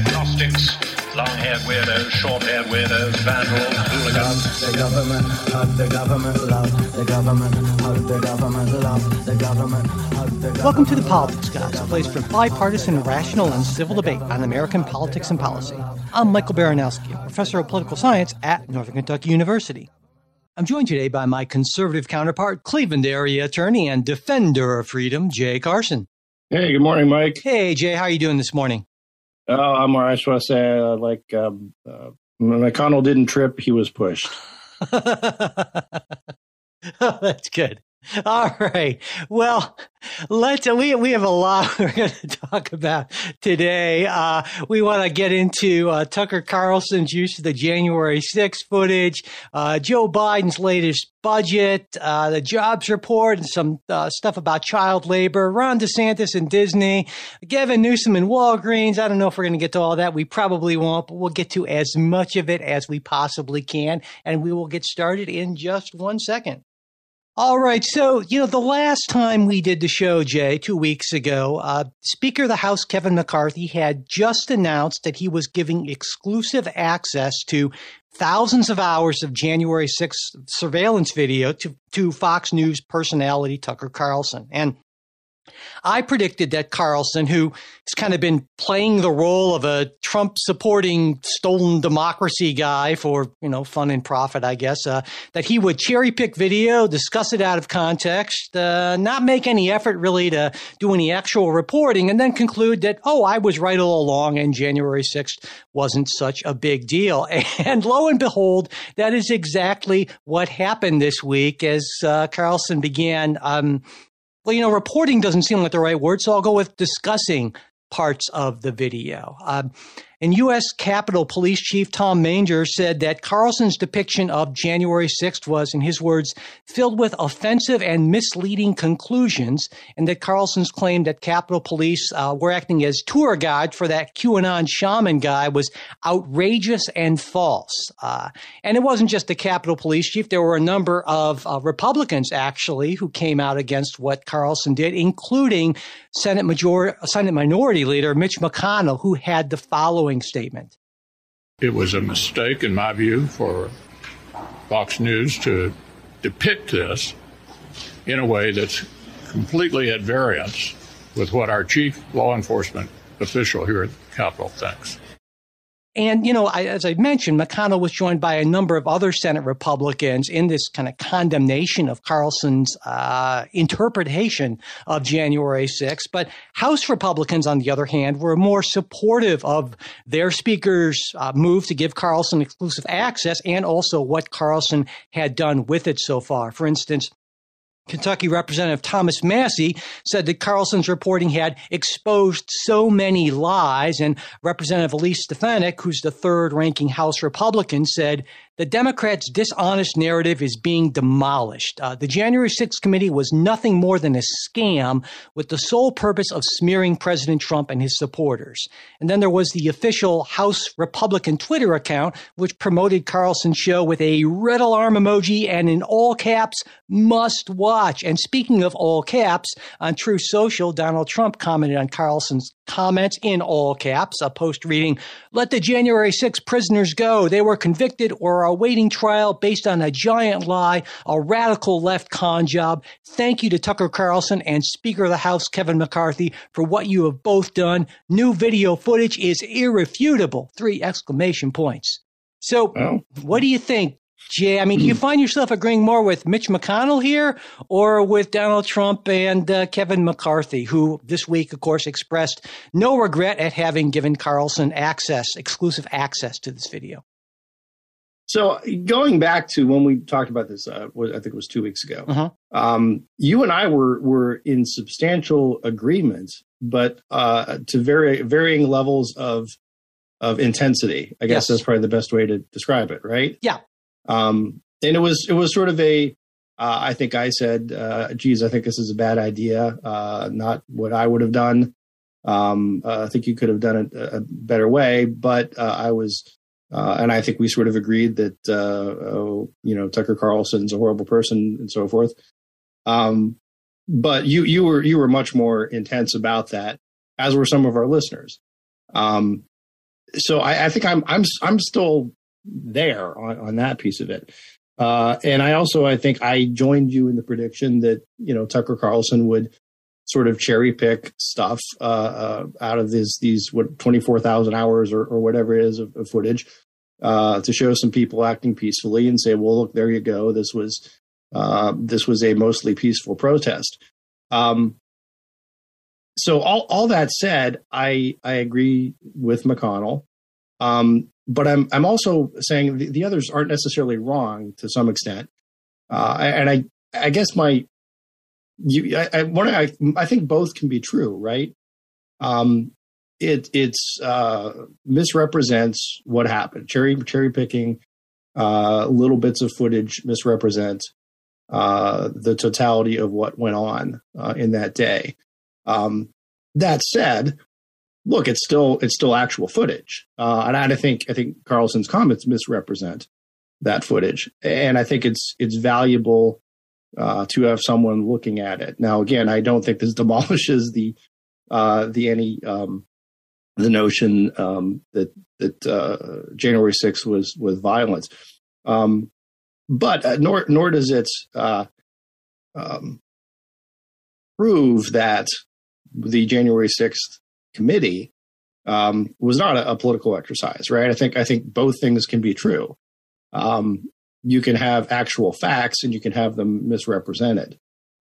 agnostics, long-haired weirdos, short-haired weirdos, vandals, hooligans. The government, hug the government, love the government, hug the government, love the government, hug the government. Welcome to the Politics Guys, a place for bipartisan, rational, and civil debate on American politics and policy. I'm Michael Baranowski, a professor of political science at Northern Kentucky University. I'm joined today by my conservative counterpart, Cleveland area attorney and defender of freedom, Jay Carson. Hey, good morning, Mike. Hey, Jay, how are you doing this morning? Oh, I'm all right. I want to say, uh, like, um, uh, McConnell didn't trip; he was pushed. oh, that's good. All right. Well, let's we we have a lot we're going to talk about today. Uh, we want to get into uh, Tucker Carlson's use of the January 6th footage, uh, Joe Biden's latest budget, uh, the jobs report, and some uh, stuff about child labor. Ron DeSantis and Disney, Gavin Newsom and Walgreens. I don't know if we're going to get to all that. We probably won't, but we'll get to as much of it as we possibly can, and we will get started in just one second. All right. So, you know, the last time we did the show, Jay, two weeks ago, uh, Speaker of the House, Kevin McCarthy, had just announced that he was giving exclusive access to thousands of hours of January 6th surveillance video to, to Fox News personality Tucker Carlson. And I predicted that Carlson, who has kind of been playing the role of a Trump supporting stolen democracy guy for, you know, fun and profit, I guess, uh, that he would cherry pick video, discuss it out of context, uh, not make any effort really to do any actual reporting, and then conclude that, oh, I was right all along and January 6th wasn't such a big deal. And lo and behold, that is exactly what happened this week as uh, Carlson began um, well, you know, reporting doesn't seem like the right word, so I'll go with discussing parts of the video. Um, and U.S. Capitol Police Chief Tom Manger said that Carlson's depiction of January 6th was, in his words, filled with offensive and misleading conclusions, and that Carlson's claim that Capitol Police uh, were acting as tour guide for that QAnon shaman guy was outrageous and false. Uh, and it wasn't just the Capitol Police Chief. There were a number of uh, Republicans, actually, who came out against what Carlson did, including Senate, Major- Senate Minority Leader Mitch McConnell, who had the following statement. It was a mistake, in my view, for Fox News to depict this in a way that's completely at variance with what our chief law enforcement official here at the Capitol thinks. And, you know, I, as I mentioned, McConnell was joined by a number of other Senate Republicans in this kind of condemnation of Carlson's uh, interpretation of January 6th. But House Republicans, on the other hand, were more supportive of their speaker's uh, move to give Carlson exclusive access and also what Carlson had done with it so far. For instance, Kentucky Representative Thomas Massie said that Carlson's reporting had exposed so many lies, and Representative Elise Stefanik, who's the third ranking House Republican, said the Democrats' dishonest narrative is being demolished. Uh, the January 6th committee was nothing more than a scam with the sole purpose of smearing President Trump and his supporters. And then there was the official House Republican Twitter account, which promoted Carlson's show with a red alarm emoji and in all caps, must watch. And speaking of all caps, on Truth Social, Donald Trump commented on Carlson's comments in all caps, a post reading, Let the January 6 prisoners go. They were convicted or are awaiting trial based on a giant lie, a radical left con job. Thank you to Tucker Carlson and Speaker of the House Kevin McCarthy for what you have both done. New video footage is irrefutable. Three exclamation points. So, oh. what do you think, Jay, I mean, do you find yourself agreeing more with Mitch McConnell here or with Donald Trump and uh, Kevin McCarthy, who this week, of course, expressed no regret at having given Carlson access, exclusive access to this video? So going back to when we talked about this, uh, I think it was two weeks ago. Uh-huh. Um, you and I were were in substantial agreement, but uh, to very varying levels of of intensity. I guess yes. that's probably the best way to describe it, right? Yeah. Um, and it was it was sort of a. Uh, I think I said, uh, "Geez, I think this is a bad idea. Uh, not what I would have done. Um, uh, I think you could have done it a, a better way." But uh, I was, uh, and I think we sort of agreed that oh, you know Tucker Carlson's a horrible person and so forth. Um, but you you were you were much more intense about that, as were some of our listeners. Um, so I, I, think I'm I'm I'm still there on, on that piece of it. Uh, and I also I think I joined you in the prediction that you know Tucker Carlson would sort of cherry pick stuff uh, uh, out of these these what twenty four thousand hours or, or whatever it is of, of footage uh, to show some people acting peacefully and say, well, look, there you go. This was uh, this was a mostly peaceful protest. Um, so all all that said, I I agree with McConnell. Um, but I'm I'm also saying the, the, others aren't necessarily wrong to some extent. Uh, and I I guess my you I I, one, I I think both can be true, right? Um, it it's uh, misrepresents what happened. Cherry cherry picking uh, little bits of footage misrepresent uh, the totality of what went on uh, in that day. Um, that said, look, it's still it's still actual footage, uh, and I think I think Carlson's comments misrepresent that footage, and I think it's it's valuable uh, to have someone looking at it. Now, again, I don't think this demolishes the uh, the any um, the notion um, that that uh, January 6th was with violence, um, but uh, nor nor does it uh, um, prove that the January 6th committee um, was not a, a, political exercise, right? I think I think both things can be true. Um, you can have actual facts, and you can have them misrepresented.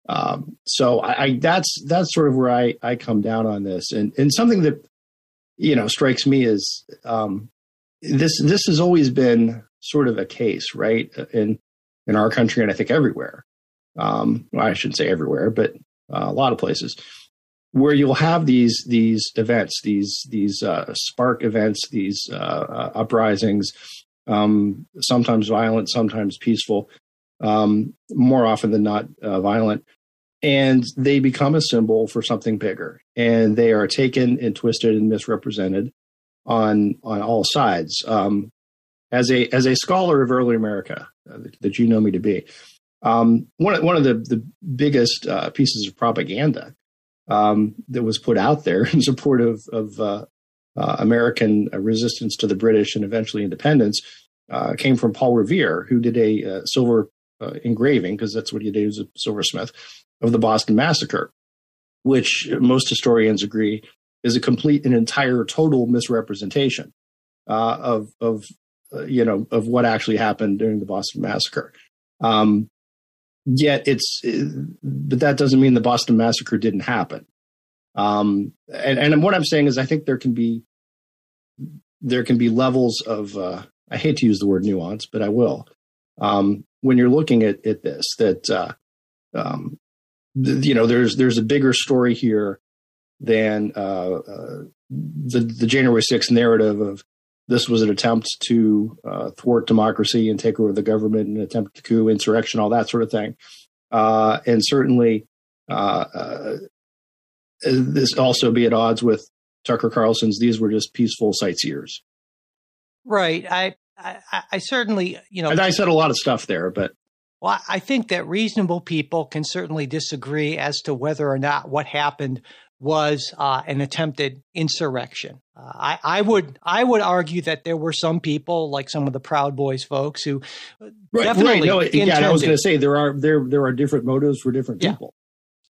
Um, so I, I, that's that's sort of where I I come down on this, and and something that you know strikes me is um, this this has always been sort of a case, right? In in our country, and I think everywhere. Um, well, I shouldn't say everywhere, but uh, a lot of places where you'll have these these events, these these uh, spark events, these uh, uh, uprisings, um, sometimes violent, sometimes peaceful, um, more often than not uh, violent, and they become a symbol for something bigger, and they are taken and twisted and misrepresented on on all sides. Um, as a as a scholar of early America uh, that you know me to be, um, one one of the the biggest uh, pieces of propaganda um, that was put out there in support of, of uh, uh, American resistance to the British and eventually independence uh, came from Paul Revere, who did a uh, silver uh, engraving, because that's what he did, was a silversmith, of the Boston Massacre, which most historians agree is a complete and entire total misrepresentation uh, of, of you know, of what actually happened during the Boston Massacre. Um, yet it's but that doesn't mean the boston massacre didn't happen um, and, and what i'm saying is i think there can be there can be levels of uh, i hate to use the word nuance but i will um, when you're looking at, at this that uh, um, th- you know there's there's a bigger story here than uh, uh the the january 6th narrative of this was an attempt to uh, thwart democracy and take over the government, an attempt to coup, insurrection, all that sort of thing. Uh, and certainly, uh, uh this also be at odds with Tucker Carlson's. These were just peaceful sightseers. Right. I, I, I certainly, you know, and I said a lot of stuff there, but well, I think that reasonable people can certainly disagree as to whether or not what happened was uh, an attempted insurrection. Uh, I, I, would I would argue that there were some people, like some of the Proud Boys folks, who right, definitely right. No, yeah, I was going to say there are there there are different motives for different people.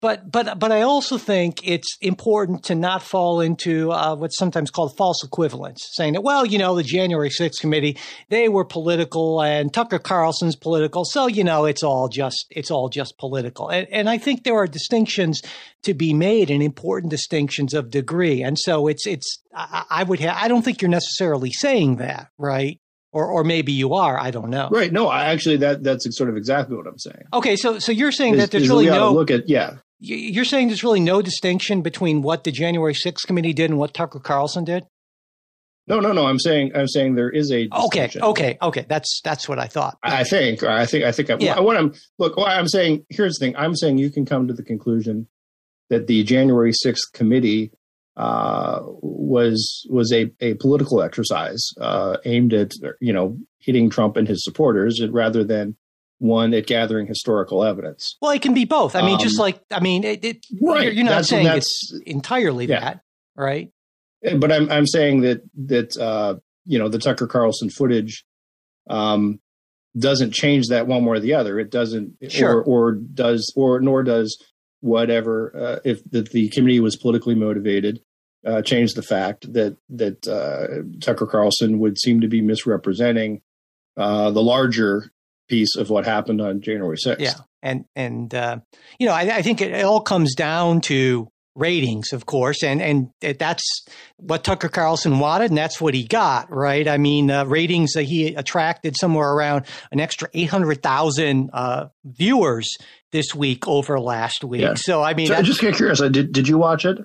But but but I also think it's important to not fall into uh, what's sometimes called false equivalence, saying that well, you know, the January 6th committee they were political and Tucker Carlson's political, so you know it's all just it's all just political. And, and I think there are distinctions to be made and important distinctions of degree. And so it's it's I, I would ha- I don't think you're necessarily saying that, right? or or maybe you are. I don't know. Right. No, I actually that that's sort of exactly what I'm saying. Okay, so so you're saying is, that there's really no look at yeah. You're saying there's really no distinction between what the January 6th committee did and what Tucker Carlson did? No, no, no. I'm saying I'm saying there is a okay, okay, okay. That's that's what I thought. I think I think I think I, yeah. what I'm look. What I'm saying here's the thing. I'm saying you can come to the conclusion that the January 6th committee uh, was was a, a political exercise uh, aimed at you know hitting Trump and his supporters rather than one at gathering historical evidence. Well, it can be both. I mean, um, just like I mean, it, it, right. you're, you're not that's, saying that's, it's entirely yeah. that, right? but I'm I'm saying that that uh, you know the Tucker Carlson footage um, doesn't change that one way or the other. It doesn't, Sure. or or does, or nor does whatever uh, if that the committee was politically motivated. Uh, change the fact that that uh, Tucker Carlson would seem to be misrepresenting uh, the larger piece of what happened on January 6th. Yeah, and and uh, you know, I, I think it, it all comes down to ratings, of course, and and that's what Tucker Carlson wanted, and that's what he got, right? I mean, uh, ratings that he attracted somewhere around an extra eight hundred thousand uh, viewers this week over last week. Yeah. So I mean, So I just get curious. uh, Did did you watch it?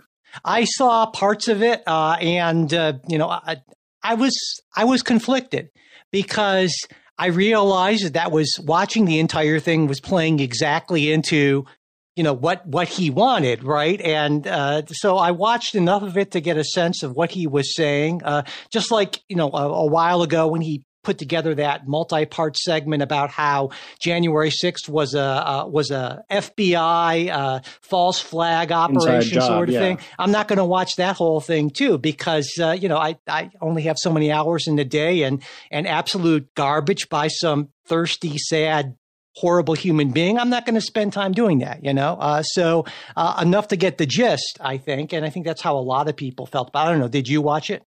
I saw parts of it, uh, and uh, you know, I, I was I was conflicted because I realized that was watching the entire thing was playing exactly into you know what what he wanted, right? And uh, so I watched enough of it to get a sense of what he was saying. Uh, just like you know a, a while ago when he put together that multi-part segment about how January 6th was a uh, was a FBI uh, false flag operation job, sort of yeah. thing. I'm not going to watch that whole thing too because uh, you know I I only have so many hours in the day and and absolute garbage by some thirsty sad horrible human being i'm not going to spend time doing that you know uh, so uh, enough to get the gist i think and i think that's how a lot of people felt but i don't know did you watch it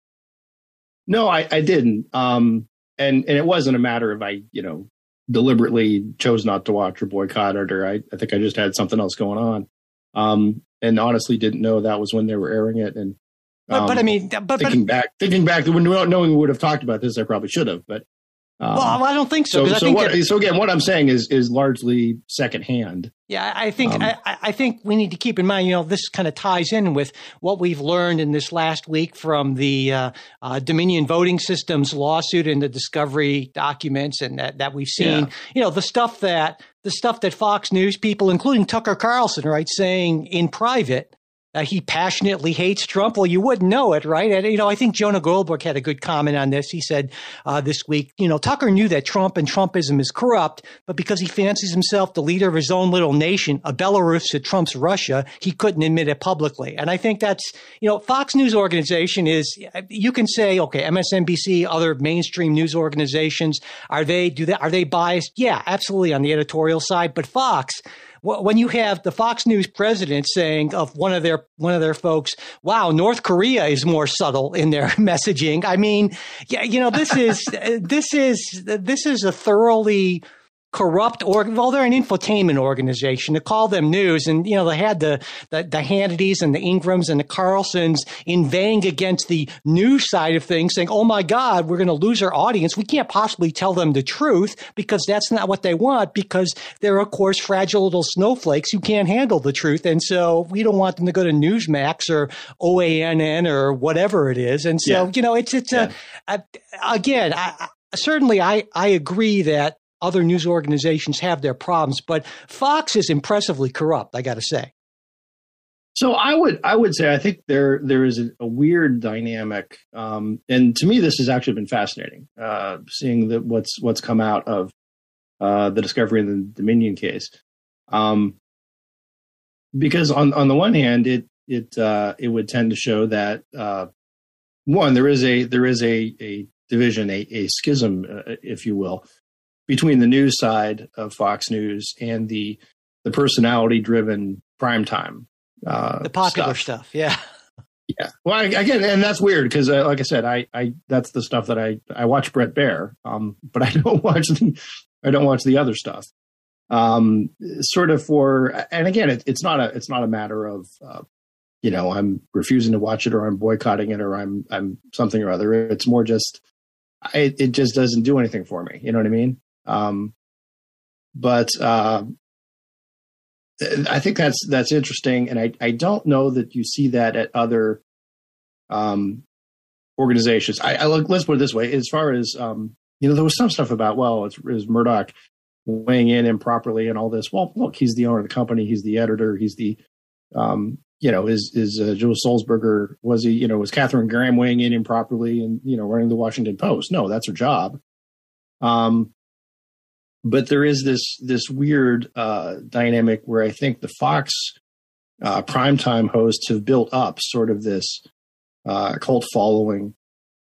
No, I, I didn't. Um, and and it wasn't a matter of I, you know, deliberately chose not to watch or boycott it, or I, I think I just had something else going on. Um, and honestly didn't know that was when they were airing it. And but, but i um, mean but, but thinking back, thinking back, when knowing we would have talked about this, I probably should have. But um, well i don't think so so so what? that- so again, what I'm saying is is largely secondhand. Yeah, I I think Um, I, I think we need to keep in mind. You know, this kind of ties in with what we've learned in this last week from the uh, uh, Dominion Voting Systems lawsuit and the discovery documents, and that, that we've seen. Yeah. You know, the stuff that the stuff that Fox News people, including Tucker Carlson, right, saying in private. Uh, he passionately hates Trump. Well, you wouldn't know it, right? And, you know, I think Jonah Goldberg had a good comment on this. He said uh, this week, you know, Tucker knew that Trump and Trumpism is corrupt, but because he fancies himself the leader of his own little nation, a Belarus to Trump's Russia, he couldn't admit it publicly. And I think that's, you know, Fox News organization is, you can say, okay, MSNBC, other mainstream news organizations, are they, do they, are they biased? Yeah, absolutely on the editorial side. But Fox, when you have the Fox News president saying of one of their one of their folks, "Wow, North Korea is more subtle in their messaging." I mean, yeah, you know, this is this is this is a thoroughly corrupt or well they're an infotainment organization. To call them news and you know they had the, the the Hannitys and the Ingrahams and the Carlsons inveighing against the news side of things saying oh my god we're going to lose our audience. We can't possibly tell them the truth because that's not what they want because they're of course fragile little snowflakes. Who can't handle the truth and so we don't want them to go to Newsmax or OANN or whatever it is and so Yeah. you know it's it's a, a again I, I- certainly I I agree that other news organizations have their problems, but Fox is impressively corrupt. I got to say. So I would I would say I think there there is a, a weird dynamic, um, and to me this has actually been fascinating, uh, seeing that what's what's come out of uh, the discovery in the Dominion case, um, because on on the one hand it it uh, it would tend to show that uh, one there is a there is a a division a, a schism uh, if you will between the news side of Fox News and the the personality driven primetime uh, The popular stuff. stuff, yeah. Yeah. Well, I, again, and that's weird because, uh, like I said, I, I that's the stuff that I I watch Bret Baier, um, but I don't watch the I don't watch the other stuff. Um, sort of for, and again, it, it's not a it's not a matter of, uh, you know, I'm refusing to watch it or I'm boycotting it or I'm I'm something or other. It's more just, it it just doesn't do anything for me. You know what I mean? Um, but uh, I think that's that's interesting, and I I don't know that you see that at other um, organizations. I, I look. Let's put it this way: as far as um, you know, there was some stuff about well, it's, is Murdoch weighing in improperly and all this. Well, look, he's the owner of the company. He's the editor. He's the um, you know, is is uh, Joe Sulzberger was he? You know, was Katharine Graham weighing in improperly and you know running the Washington Post? No, that's her job. Um, but there is this this weird uh, dynamic where I think the Fox uh, primetime hosts have built up sort of this uh, cult following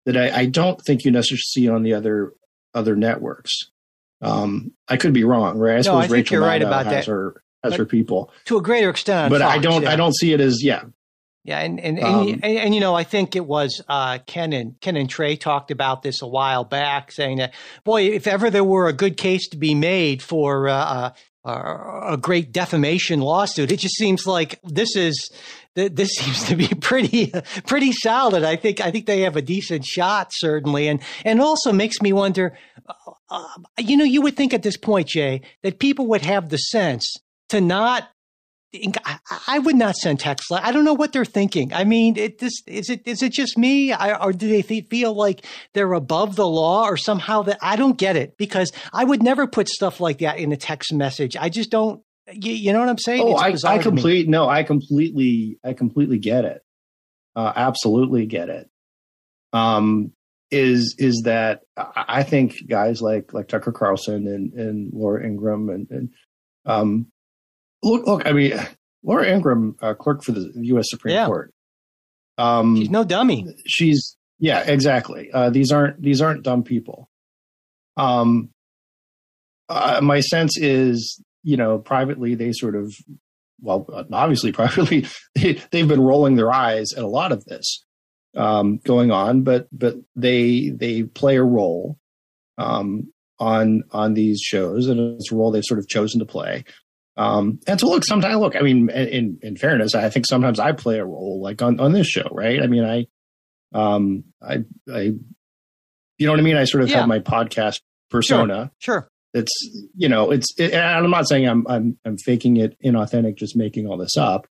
that I, I don't think you necessarily see on the other other networks. Um, I could be wrong, right? I No, suppose I think Rachel you're right about has that. her her people, to a greater extent. but I don't yeah. I don't see it as yeah Yeah, and and, Um, and, and and you know, I think it was uh, Ken and Ken and Trey talked about this a while back, saying that boy, if ever there were a good case to be made for uh, uh, a great defamation lawsuit, it just seems like this is this seems to be pretty pretty solid. I think I think they have a decent shot, certainly, and and also makes me wonder. Uh, you know, you would think at this point, Jay, that people would have the sense to not I, I would not send text. I don't know what they're thinking. I mean, it this is it is it just me, I, or do they th- feel like they're above the law, or somehow that I don't get it? Because I would never put stuff like that in a text message. I just don't. You, you know what I'm saying? Oh, I, I complete no, I completely, I completely get it. Uh, absolutely get it. Um, is is that I I think guys like like Tucker Carlson and and Laura Ingraham and and um, look look. I mean, Laura Ingraham, uh, clerk for the U.S. Supreme Yeah. Court. Um, She's no dummy. she's yeah exactly uh, these aren't these aren't dumb people um uh, my sense is you know privately they sort of well obviously privately they, they've been rolling their eyes at a lot of this um going on but but they they play a role um on on these shows and it's a role they've sort of chosen to play um, and so look, sometimes look, I mean, in, in fairness, I think sometimes I play a role like on, on this show, right? I mean, I, um, I, I, you know what I mean? I sort of Yeah. have my podcast persona. Sure. It's, you know, it's, it, and I'm not saying I'm, I'm, I'm faking it inauthentic, just making all this up,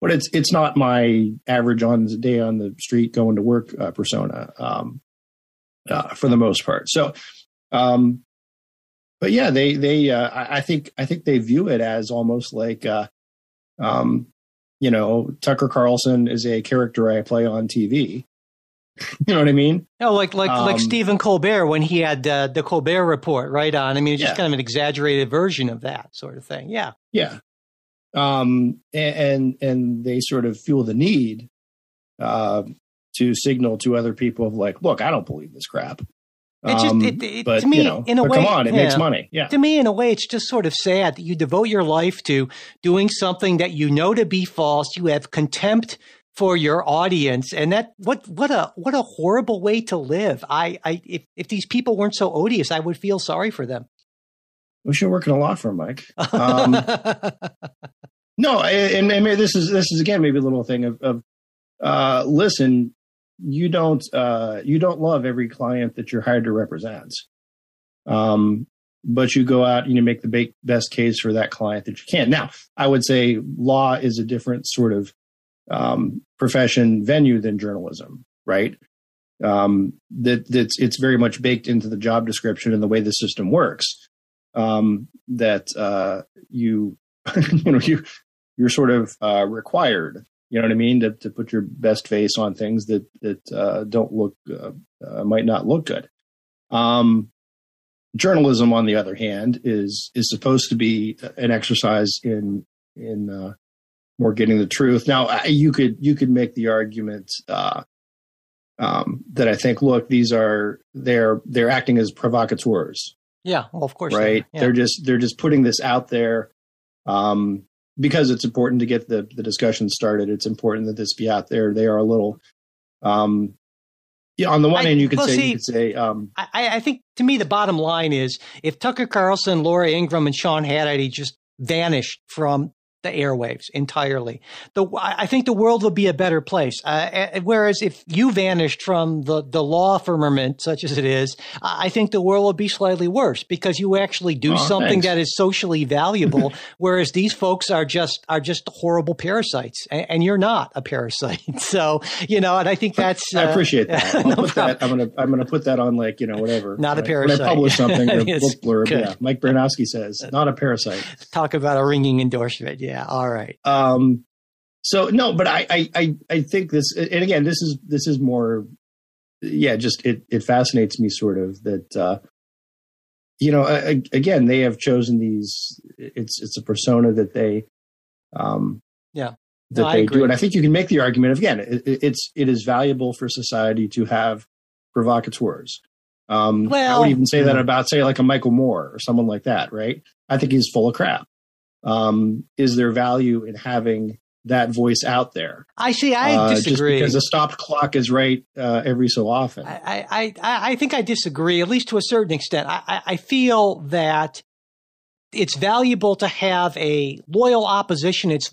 but it's, it's not my average on the day on the street going to work uh, persona, um, uh, for the most part. So, um, but yeah, they they uh, I think I think they view it as almost like uh, um, you know Tucker Carlson is a character I play on TV. you know what I mean? No, like like like Um, Stephen Colbert when he had uh, the Colbert Report right on. I mean, it's just Yeah. kind of an exaggerated version of that sort of thing. Yeah. Yeah. Um, and, and and they sort of feel the need uh, to signal to other people of like, look, I don't believe this crap. It just- Um, it- it- but to me, you know, in a way, come on, it makes money. Yeah. to me, in a way, it's just sort of sad that you devote your life to doing something that you know to be false. You have contempt for your audience, and that what what a what a horrible way to live. I, I if if these people weren't so odious, I would feel sorry for them. We should work in a law firm, Mike. Um, No, and, and maybe this is this is again maybe a little thing of, of uh, listen, you don't uh, you don't love every client that you're hired to represent, um, but you go out and you make the best case for that client that you can. Now, I would say law is a different sort of um, profession venue than journalism, right? Um, that that's it's very much baked into the job description and the way the system works. Um, that uh, you you know you you're sort of uh, required you know what i mean? To, to put your best face on things that that uh, don't look uh, uh, might not look good. Um, journalism on the other hand is is supposed to be an exercise in in uh, more getting the truth. Now you could you could make the argument uh, um, that i think look these are they're they're acting as provocateurs. Yeah, well, of course, right are. Yeah. they're just they're just putting this out there. Um because it's important to get the the discussion started it's important that this be out there. They are a little um yeah on the one I- hand you could well, say see- you could say um I, I think to me the bottom line is if Tucker Carlson, Laura Ingraham, and Sean Hannity just vanished from the airwaves entirely, the I think the world would be a better place. Uh, uh, whereas if you vanished from the the law firmament, such as it is, I think the world would be slightly worse because you actually do Oh, something thanks. that is socially valuable. whereas these folks are just are just horrible parasites, and, and you're not a parasite. So you know, and I think that's I uh, appreciate that. I'll no put problem. that. I'm gonna I'm gonna put that on like you know whatever. Not a parasite. When I publish something, or book blurb. good. Yeah, Mike Baranowski says not a parasite. talk about a ringing endorsement. Yeah, all right. Um, so no, but I, I, I, I think this, and again, this is, this is more, yeah, just, it, it fascinates me sort of that, uh, you know, a- a- again, they have chosen these, it's, it's a persona that they, um, Yeah. that No, I they do. And I think you can make the argument of, again, it, it- it's it is valuable for society to have provocateurs. Um, I would even say that about, say, like a Michael Moore or someone like that, right? I think he's full of crap. Um, is there value in having that voice out there? I see. I Uh, Just disagree. because a stopped clock is right uh, every so often. I, I, I I think I disagree, at least to a certain extent. I, I- I feel that it's valuable to have a loyal opposition. It's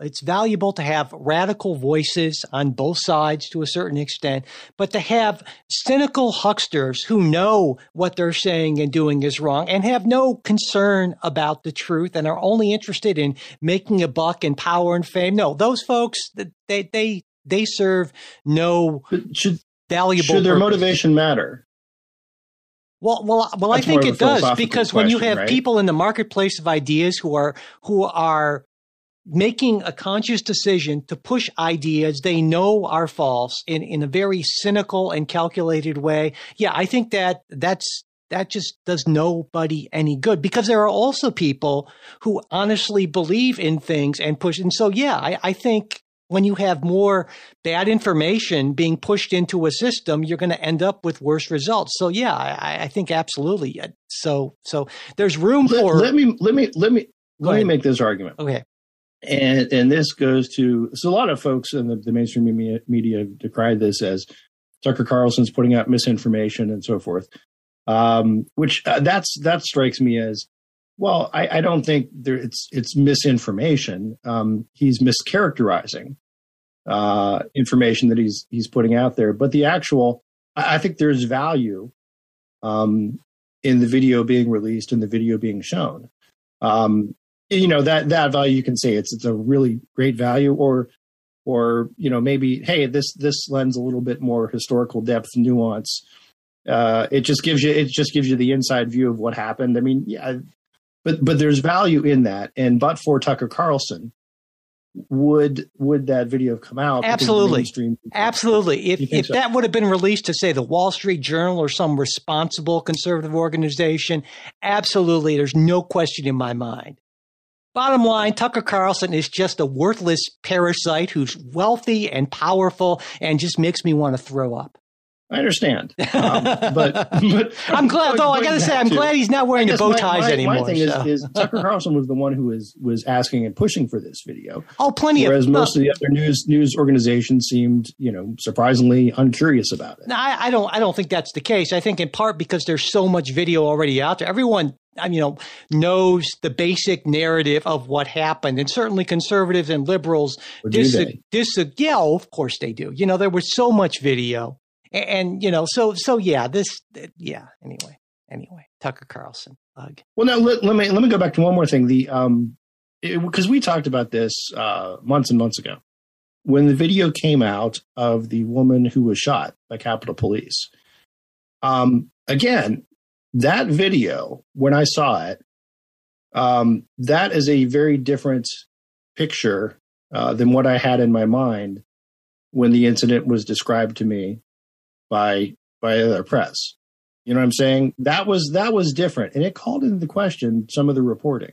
it's valuable to have radical voices on both sides to a certain extent, but to have cynical hucksters who know what they're saying and doing is wrong and have no concern about the truth and are only interested in making a buck and power and fame. No, those folks they they they serve no should valuable should their purpose. motivation matter? Well, well, well. I think it does because when you have right? people in the marketplace of ideas who are who are making a conscious decision to push ideas they know are false in in a very cynical and calculated way, yeah, I think that that's that just does nobody any good because there are also people who honestly believe in things and push. And so, yeah, I, I think when you have more bad information being pushed into a system, you're going to end up with worse results. So, yeah, I, I think absolutely. So, so there's room Let, for. let me let me let me let me make this argument. okay. and and this goes to so a lot of folks in the, the mainstream media, media decried this as Tucker Carlson's putting out misinformation and so forth, um, which uh, that's that strikes me as well. I, I don't think there it's it's misinformation. Um, he's mischaracterizing uh, information that he's he's putting out there, but the actual I, I think there's value um, in the video being released and the video being shown. Um, you know that that value you can say it's it's a really great value or or you know maybe hey this this lends a little bit more historical depth nuance uh it just gives you it just gives you the inside view of what happened i mean yeah but but there's value in that and but for tucker carlson would would that video have come out Absolutely. Absolutely. If, if so? that would have been released to, say, the Wall Street Journal or some responsible conservative organization, absolutely. There's no question in my mind. Bottom line, Tucker Carlson is just a worthless parasite who's wealthy and powerful and just makes me want to throw up. I understand um, but, but I'm glad, though, I got to say, I'm to- glad he's not wearing the bow ties my, anymore. My thing so. is, is Tucker Carlson was the one who was was asking and pushing for this video, oh, plenty whereas of. most of the other news news organizations seemed, you know, surprisingly uncurious about it. No, I, I don't. I don't think that's the case. I think in part because there's so much video already out there. Everyone, I mean, you know, knows the basic narrative of what happened, and certainly conservatives and liberals dis- dis- yeah, oh, of course they do. You know, there was so much video, and, and you know, so so yeah, this yeah. Anyway, anyway, Tucker Carlson, ugh. Well, now let, let me let me go back to one more thing. The um, because we talked about this uh, months and months ago when the video came out of the woman who was shot by Capitol Police. Um, again, that video when I saw it, um, that is a very different picture uh, than what I had in my mind when the incident was described to me by by other press. You know what I'm saying? That was that was different, and it called into question some of the reporting.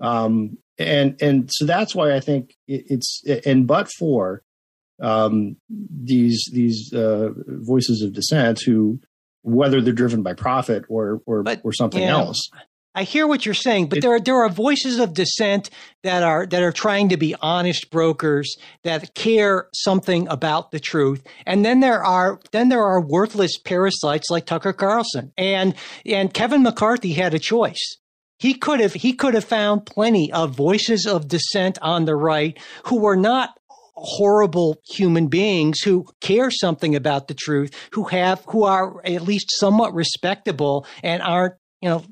Um, and and so that's why I think it, it's and but for um, these these uh, voices of dissent who whether they're driven by profit or or But, or something yeah. else. I hear what you're saying, but It- there are there are voices of dissent that are that are trying to be honest brokers that care something about the truth, and then there are then there are worthless parasites like Tucker Carlson and and Kevin McCarthy had a choice. He could have he could have found plenty of voices of dissent on the right who were not horrible human beings who care something about the truth, who have who are at least somewhat respectable and aren't you know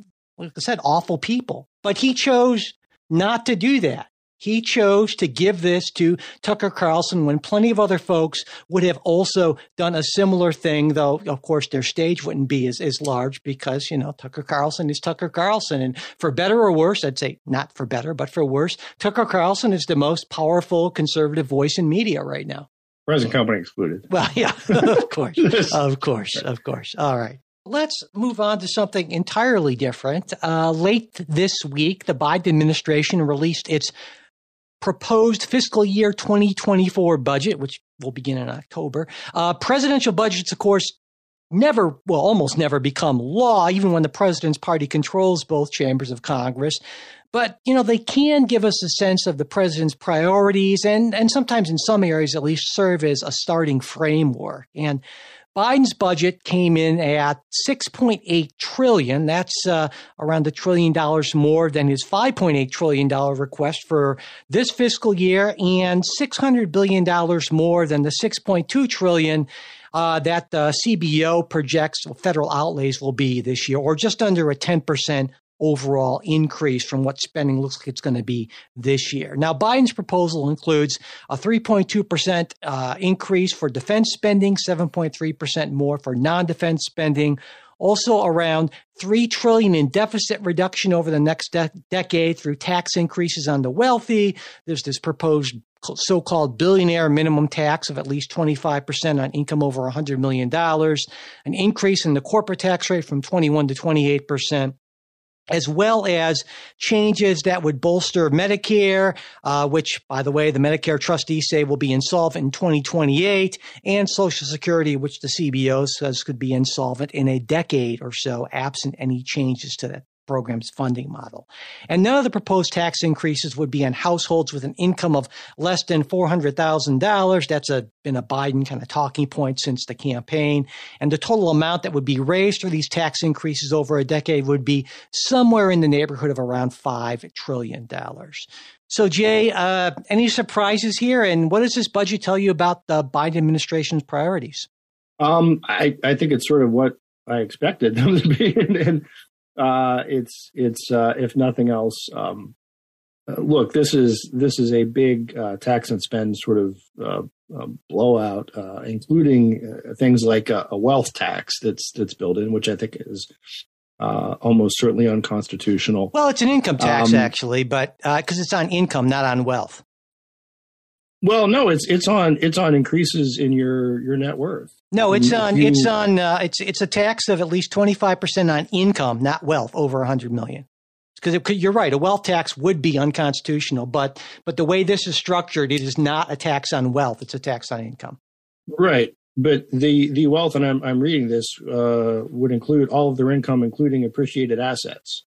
like I said, awful people. But he chose not to do that. He chose to give this to Tucker Carlson when plenty of other folks would have also done a similar thing, though, of course, their stage wouldn't be as, as large because, you know, Tucker Carlson is Tucker Carlson. And for better or worse, I'd say not for better, but for worse, Tucker Carlson is the most powerful conservative voice in media right now. Present company excluded. Well, yeah, of course. Of course, of course. All right. Let's move on to something entirely different. Uh, late this week, the Biden administration released its proposed fiscal year 2024 budget, which will begin in October. Uh, presidential budgets, of course, never, well, almost never become law, even when the president's party controls both chambers of Congress. But, you know, they can give us a sense of the president's priorities and, and sometimes in some areas at least serve as a starting framework. And Biden's budget came in at 6.8 trillion. That's uh, around a trillion dollars more than his 5.8 trillion dollar request for this fiscal year, and 600 billion dollars more than the 6.2 trillion uh, that the CBO projects federal outlays will be this year, or just under a 10 percent overall increase from what spending looks like it's going to be this year. Now, Biden's proposal includes a 3.2% uh, increase for defense spending, 7.3% more for non-defense spending, also around 3 trillion in deficit reduction over the next de- decade through tax increases on the wealthy. There's this proposed so-called billionaire minimum tax of at least 25% on income over $100 million, an increase in the corporate tax rate from 21 to 28%, as well as changes that would bolster Medicare, uh, which, by the way, the Medicare trustees say will be insolvent in 2028, and Social Security, which the CBO says could be insolvent in a decade or so, absent any changes to that program's funding model. And none of the proposed tax increases would be on households with an income of less than $400,000. That's a, been a Biden kind of talking point since the campaign. And the total amount that would be raised for these tax increases over a decade would be somewhere in the neighborhood of around $5 trillion. So, Jay, uh, any surprises here? And what does this budget tell you about the Biden administration's priorities? Um, I, I think it's sort of what I expected them to be. and, and uh, it's it's uh, if nothing else. Um, uh, look, this is this is a big uh, tax and spend sort of uh, uh, blowout, including things like a, a, wealth tax that's that's built in, which I think is almost certainly unconstitutional. Well, it's an income tax um, actually, but because it's on income, not on wealth. Well, no, it's it's on it's on increases in your your net worth. No, it's on you, it's on uh, it's it's a tax of at least twenty five percent on income, not wealth, over a hundred million. Because you're right, a wealth tax would be unconstitutional, but but the way this is structured, it is not a tax on wealth; it's a tax on income. Right, but the the wealth, and I'm I'm reading this, uh, would include all of their income, including appreciated assets.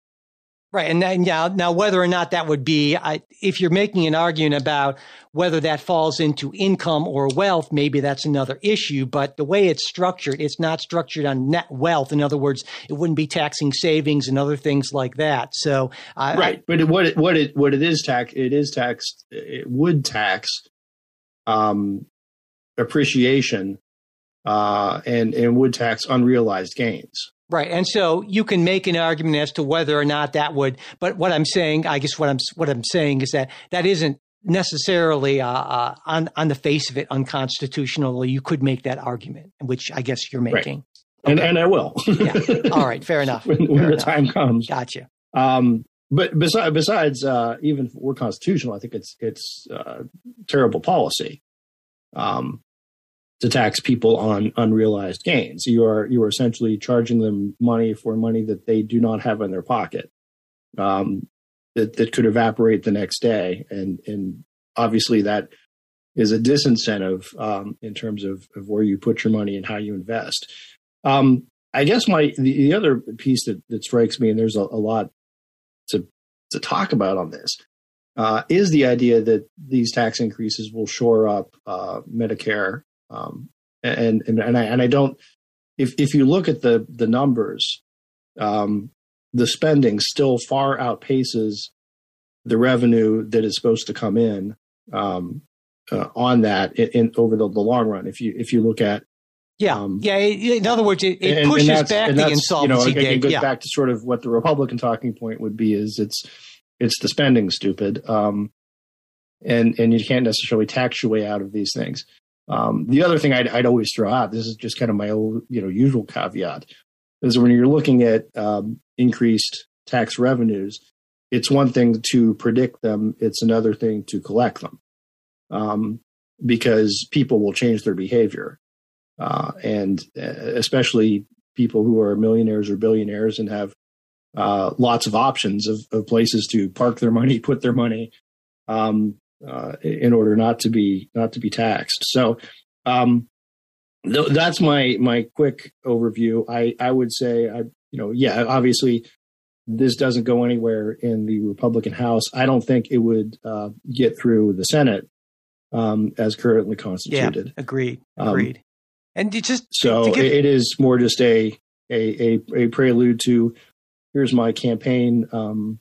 Right, and then, now, now whether or not that would be, I, if you're making an argument about whether that falls into income or wealth, maybe that's another issue. But the way it's structured, it's not structured on net wealth. In other words, it wouldn't be taxing savings and other things like that. So, I, right, but what it, what it what it is tax it is taxed. It would tax um, appreciation uh, and and would tax unrealized gains. Right. And so you can make an argument as to whether or not that would, but what I'm saying, I guess what I'm, what I'm saying is that that isn't necessarily uh, uh, on, on the face of it unconstitutional. You could make that argument, which I guess you're making. Right. Okay. And, and I will. yeah. All right. Fair enough. when, when fair the enough. time comes. Gotcha. Um, but besides, besides uh, even if we're constitutional, I think it's it's uh, terrible policy. Um, to tax people on unrealized gains. You are you are essentially charging them money for money that they do not have in their pocket, um, that that could evaporate the next day, and and obviously that is a disincentive um, in terms of, of where you put your money and how you invest. Um, I guess my the, the, other piece that, that strikes me, and there's a, a lot to to talk about on this, uh, is the idea that these tax increases will shore up uh, Medicare um, and and and I, and I don't. If if you look at the the numbers, um, the spending still far outpaces the revenue that is supposed to come in um, uh, on that in, in over the, the, long run. If you if you look at yeah, um, yeah. In other words, it, it and, pushes and back the insolvency you know. It goes yeah. back to sort of what the Republican talking point would be: is it's it's the spending stupid, um, and and you can't necessarily tax your way out of these things. Um, the other thing I'd, I'd, always throw out, this is just kind of my old, you know, usual caveat, is when you're looking at um, increased tax revenues, it's one thing to predict them, it's another thing to collect them, um, because people will change their behavior, uh, and uh, especially people who are millionaires or billionaires and have uh, lots of options of, of, places to park their money, put their money. Um, uh, in order not to be not to be taxed. So um, th- that's my my quick overview. I I would say I you know yeah obviously this doesn't go anywhere in the Republican House. I don't think it would uh, get through the Senate um, as currently constituted. Yeah, agreed. Um, agreed. Um, and you just so give- it is more just a, a a a prelude to here's my campaign um,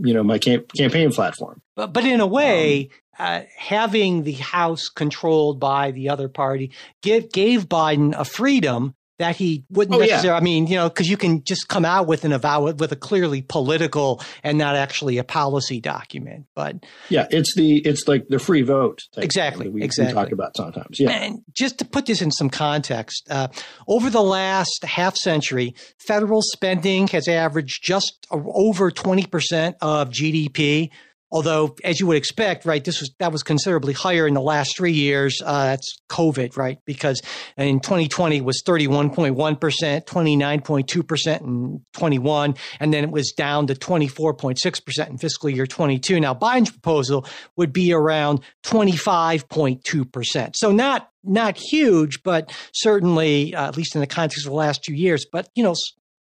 you know my camp- campaign platform. But but in a way, um, uh, having the House controlled by the other party give, gave Biden a freedom that he wouldn't oh, necessarily. Yeah. I mean, you know, because you can just come out with an avowal with a clearly political and not actually a policy document. But yeah, it's the it's like the free vote. exactly. we, exactly. We talk about sometimes. Yeah. And just to put this in some context, uh, over the last half century, federal spending has averaged just over twenty percent of GDP. Although, as you would expect, right, this was that was considerably higher in the last three years. Uh, that's COVID, right? Because in 2020 was 31.1 percent, 29.2 percent in 21, and then it was down to 24.6 percent in fiscal year 22. Now, Biden's proposal would be around 25.2 percent. So not not huge, but certainly, uh, at least in the context of the last two years, but you know,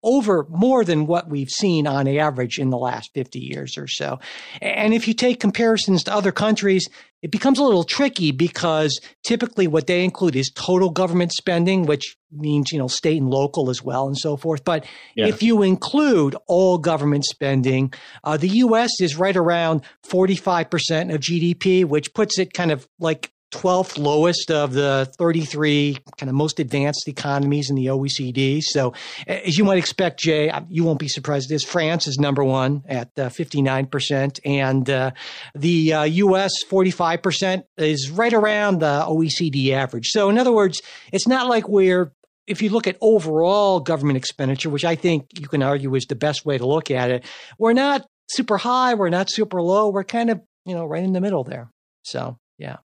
over more than what we've seen on average in the last 50 years or so. And if you take comparisons to other countries, it becomes a little tricky because typically what they include is total government spending, which means, you know, state and local as well and so forth. But yeah. if you include all government spending, uh, the U.S. is right around 45% of GDP, which puts it kind of like 12th lowest of the 33 kind of most advanced economies in the OECD. So, as you might expect, Jay, you won't be surprised. This France is number one at uh, 59%, and uh, the uh, US 45% is right around the OECD average. So, in other words, it's not like we're if you look at overall government expenditure, which I think you can argue is the best way to look at it, we're not super high, we're not super low, we're kind of you know right in the middle there. So yeah.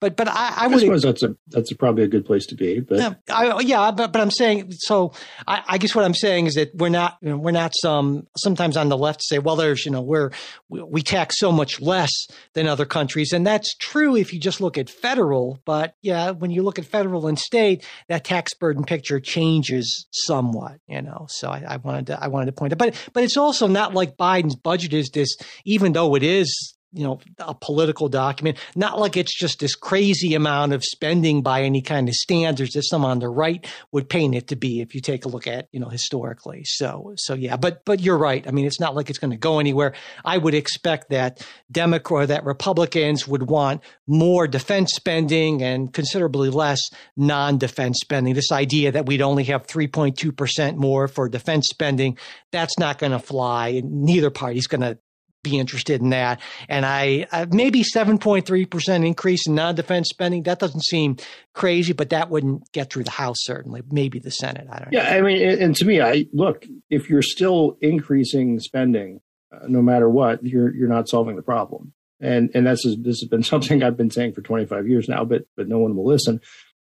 But but I, I would I suppose that's a that's a, probably a good place to be. But yeah, I, yeah, but but I'm saying so. I, I, guess what I'm saying is that we're not you know, we're not some sometimes on the left say well there's you know we're we, we tax so much less than other countries and that's true if you just look at federal. But yeah, when you look at federal and state, that tax burden picture changes somewhat. You know, so I, I wanted to I wanted to point out, but but it's also not like Biden's budget is this even though it is you know a political document. Not like it's just this crazy amount of spending by any kind of standards that some on the right would paint it to be if you take a look at you know historically. So so yeah but but you're right. I mean it's not like it's going to go anywhere. I would expect that democrat that republicans would want more defense spending and considerably less non-defense spending. This idea that we'd only have 3.2% more for defense spending that's not going to fly. Neither party's going to be interested in that. And I uh, maybe 7.3% increase in non defense spending. That doesn't seem crazy, but that wouldn't get through the House, certainly. Maybe the Senate. I don't know. yeah, know. I mean, and to me, I look, if you're still increasing spending, uh, no matter what, you're, you're not solving the problem. And, and that's, this has been something I've been saying for 25 years now, but, but no one will listen.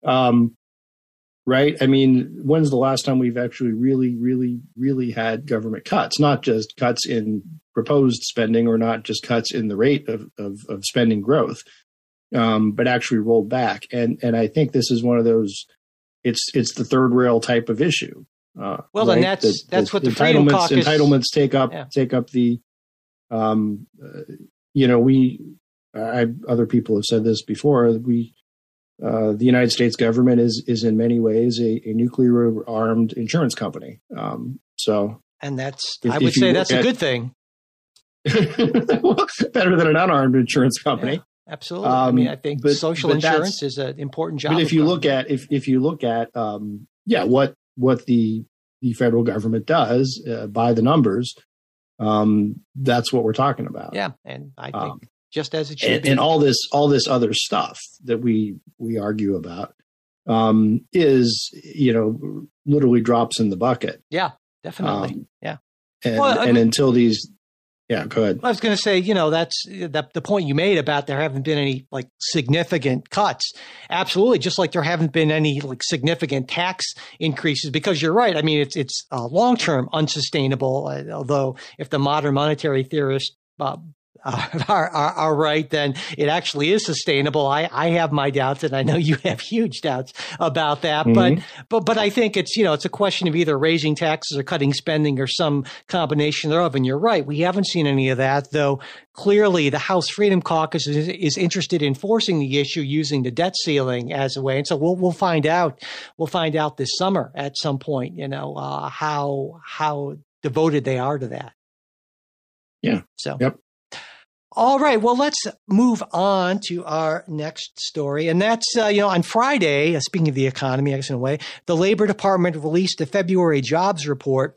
Um, right? I mean, when's the last time we've actually really, really, really had government cuts? Not just cuts in proposed spending or not just cuts in the rate of, of, of spending growth, um, but actually rolled back. And and I think this is one of those. It's it's the third rail type of issue. Uh, well, right? then that's the, that's the what the entitlements Caucus entitlements take up yeah. take up the. Um, uh, you know, we I, other people have said this before. We uh, the United States government is is in many ways a, a nuclear armed insurance company. Um, so, and that's if, I would say that's at, a good thing. better than an unarmed insurance company. Yeah, absolutely. Um, I mean, I think but, social but insurance is an important job. But if you look at if if you look at um, yeah, what what the the federal government does uh, by the numbers, um, that's what we're talking about. Yeah, and I think um, just as it should and, be. And all this all this other stuff that we we argue about um, is you know literally drops in the bucket. Yeah, definitely. Um, yeah. And, well, and mean, until these yeah, go ahead. I was going to say, you know, that's that, the point you made about there haven't been any like significant cuts. Absolutely, just like there haven't been any like significant tax increases. Because you're right. I mean, it's it's uh, long term unsustainable. Uh, although, if the modern monetary theorist uh, uh, are, are, are, right, then it actually is sustainable. I, I have my doubts, and I know you have huge doubts about that. Mm-hmm. But but but I think it's you know it's a question of either raising taxes or cutting spending or some combination thereof. And you're right, we haven't seen any of that, though. Clearly, the House Freedom Caucus is, is interested in forcing the issue using the debt ceiling as a way. And so we'll we'll find out. We'll find out this summer at some point. You know uh, how how devoted they are to that. Yeah. So. Yep. All right. Well, let's move on to our next story. And that's, uh, you know, on Friday, uh, speaking of the economy, I guess in a way, the Labor Department released the February jobs report.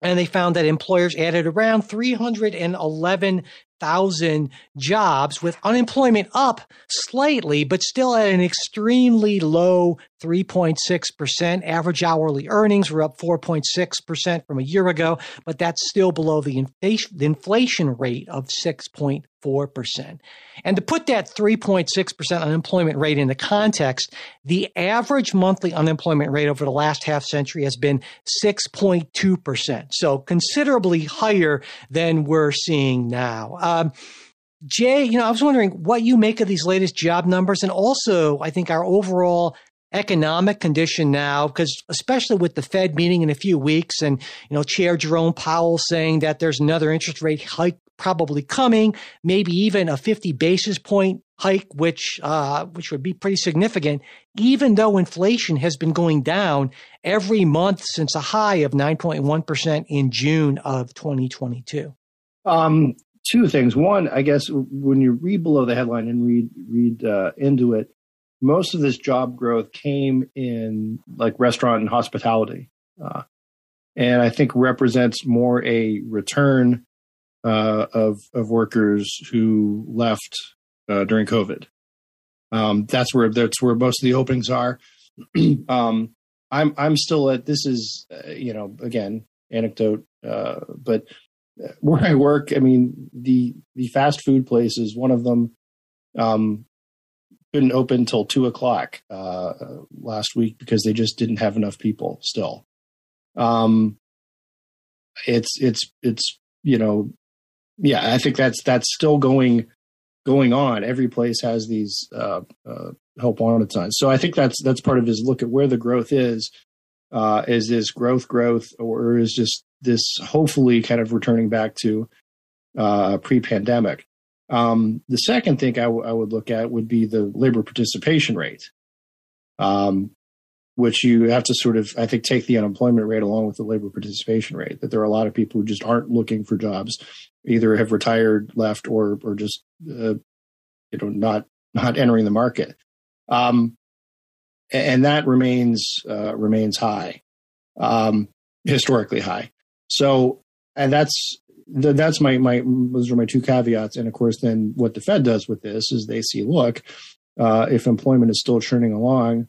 And they found that employers added around 311 thousand jobs with unemployment up slightly, but still at an extremely low 3.6%. Average hourly earnings were up 4.6% from a year ago, but that's still below the inflation rate of 6.4%. And to put that 3.6% unemployment rate into context, the average monthly unemployment rate over the last half century has been 6.2%. So considerably higher than we're seeing now. Um, Jay, you know, I was wondering what you make of these latest job numbers and also I think our overall economic condition now, because especially with the Fed meeting in a few weeks and, you know, Chair Jerome Powell saying that there's another interest rate hike probably coming, maybe even a 50 basis point hike, which, uh, which would be pretty significant, even though inflation has been going down every month since a high of 9.1% in June of 2022. Um, two things. One, I guess when you read below the headline and read read uh, into it, most of this job growth came in like restaurant and hospitality, uh, and I think represents more a return uh, of of workers who left uh, during COVID. Um, that's where that's where most of the openings are. um, I'm I'm still at this is uh, you know again anecdote, uh, but where I work, I mean the the fast food places, one of them um, couldn't open until two o'clock uh, last week because they just didn't have enough people. Still, um, it's it's it's you know, yeah, I think that's that's still going going on. Every place has these uh, uh, help wanted signs, so I think that's that's part of his look at where the growth is. Uh, is this growth growth or is just this hopefully kind of returning back to uh, pre-pandemic? Um, the second thing I, w- I would look at would be the labor participation rate, um, which you have to sort of, I think, take the unemployment rate along with the labor participation rate. That there are a lot of people who just aren't looking for jobs, either have retired, left, or or just uh, you know not not entering the market, um, and that remains uh, remains high, um, historically high. So, and that's th- that's my my those are my two caveats. And of course, then what the Fed does with this is they see, look, uh, if employment is still churning along,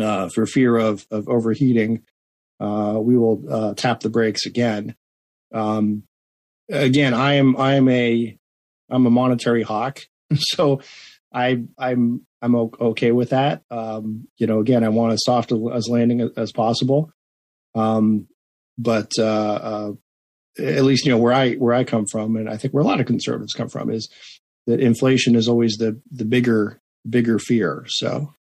uh, for fear of of overheating, uh, we will uh, tap the brakes again. Um, again, I am I am a I'm a monetary hawk, so I I'm I'm okay with that. Um, you know, again, I want as soft as landing as possible. Um, but uh, uh, at least you know where I where I come from, and I think where a lot of conservatives come from is that inflation is always the the bigger bigger fear. So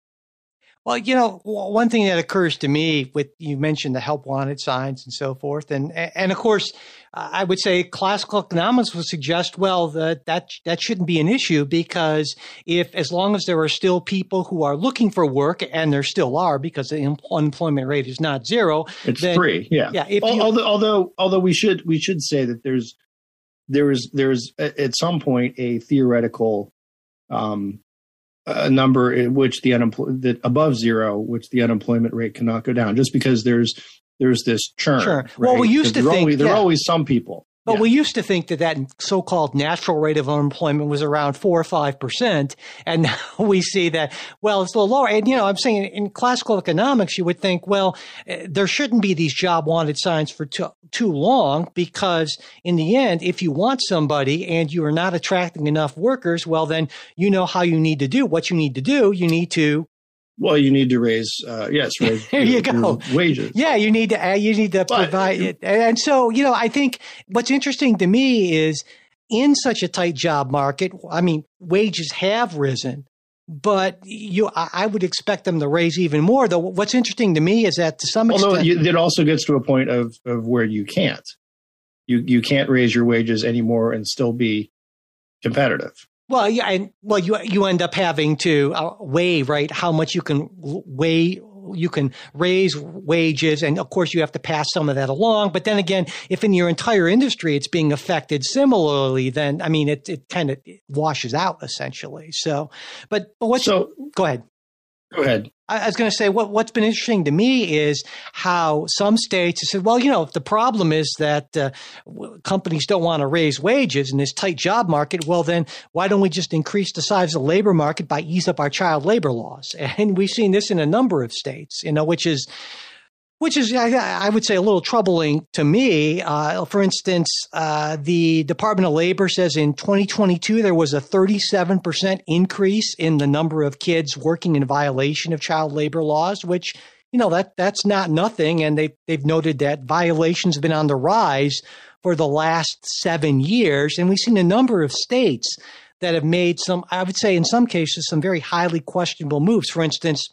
well, you know, one thing that occurs to me with you mentioned the help wanted signs and so forth, and and of course, I would say classical economics would suggest well that that that shouldn't be an issue because if as long as there are still people who are looking for work and there still are because the unemployment rate is not zero, it's then, three. Yeah, yeah. You, although although although we should we should say that there's there is there's at some point a theoretical um, a number in which the unemployment that above zero, which the unemployment rate cannot go down, just because there's there's this churn. Sure. Right? Well, we used to think always, there yeah. are always some people. But yeah. we used to think that that so-called natural rate of unemployment was around four or five percent, and now we see that well, it's a little lower. And you know, I'm saying in classical economics, you would think, well, eh, there shouldn't be these job wanted signs for too, too long because in the end, if you want somebody and you are not attracting enough workers, well, then you know how you need to do what you need to do. You need to well, you need to raise, uh, yes, raise there you go. wages. Yeah, you need to, uh, you need to but, provide it. And so, you know, I think what's interesting to me is in such a tight job market, I mean, wages have risen, but you, I would expect them to raise even more. Though, what's interesting to me is that to some Although extent, it also gets to a point of, of where you can't, you you can't raise your wages anymore and still be competitive. Well, yeah, and well, you you end up having to uh, weigh right how much you can weigh you can raise wages and of course you have to pass some of that along. But then again if in your entire industry it's being affected similarly then i mean it, it kind of washes out essentially. So but but what's so go ahead go ahead I was going to say what what's been interesting to me is how some states said, well, you know, if the problem is that uh, companies don't want to raise wages in this tight job market, well, then why don't we just increase the size of the labor market by ease up our child labor laws? And we've seen this in a number of states, you know, which is which is, I would say, a little troubling to me. Uh, for instance, uh, the Department of Labor says in 2022 there was a 37% increase in the number of kids working in violation of child labor laws, which you know that that's not nothing. And they they've noted that violations have been on the rise for the last seven years, and we've seen a number of states that have made some, I would say, in some cases, some very highly questionable moves. For instance